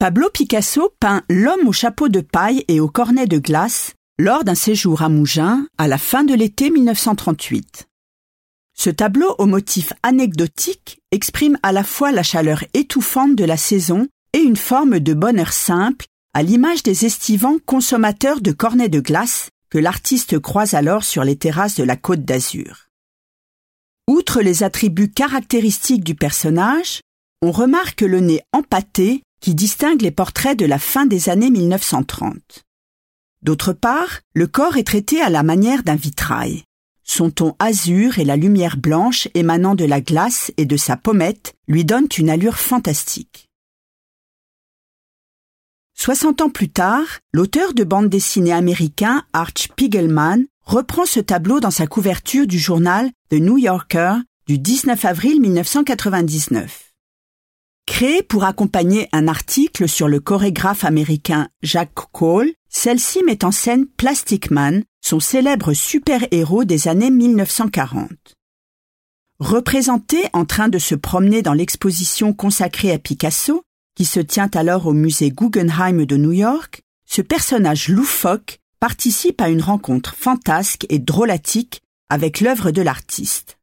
Pablo Picasso peint L'homme au chapeau de paille et au cornet de glace lors d'un séjour à Mougins à la fin de l'été 1938. Ce tableau au motif anecdotique exprime à la fois la chaleur étouffante de la saison et une forme de bonheur simple, à l'image des estivants consommateurs de cornets de glace que l'artiste croise alors sur les terrasses de la côte d'Azur. Outre les attributs caractéristiques du personnage, on remarque le nez empâté qui distingue les portraits de la fin des années 1930. D'autre part, le corps est traité à la manière d'un vitrail. Son ton azur et la lumière blanche émanant de la glace et de sa pommette lui donnent une allure fantastique. Soixante ans plus tard, l'auteur de bande dessinée américain Arch Spiegelman reprend ce tableau dans sa couverture du journal The New Yorker du 19 avril 1999. Créée pour accompagner un article sur le chorégraphe américain Jack Cole, celle-ci met en scène Plastic Man, son célèbre super-héros des années 1940. Représenté en train de se promener dans l'exposition consacrée à Picasso, qui se tient alors au musée Guggenheim de New York, ce personnage loufoque participe à une rencontre fantasque et drôlatique avec l'œuvre de l'artiste.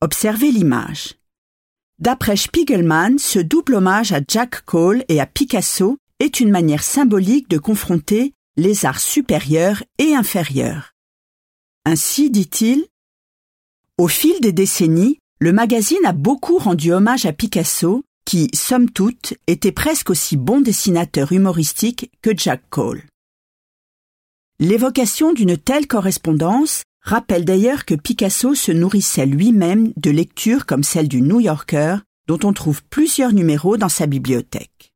Observez l'image. D'après Spiegelman, ce double hommage à Jack Cole et à Picasso est une manière symbolique de confronter les arts supérieurs et inférieurs. Ainsi, dit-il, au fil des décennies, le magazine a beaucoup rendu hommage à Picasso, qui, somme toute, était presque aussi bon dessinateur humoristique que Jack Cole. L'évocation d'une telle correspondance rappelle d'ailleurs que Picasso se nourrissait lui-même de lectures comme celle du New Yorker, dont on trouve plusieurs numéros dans sa bibliothèque.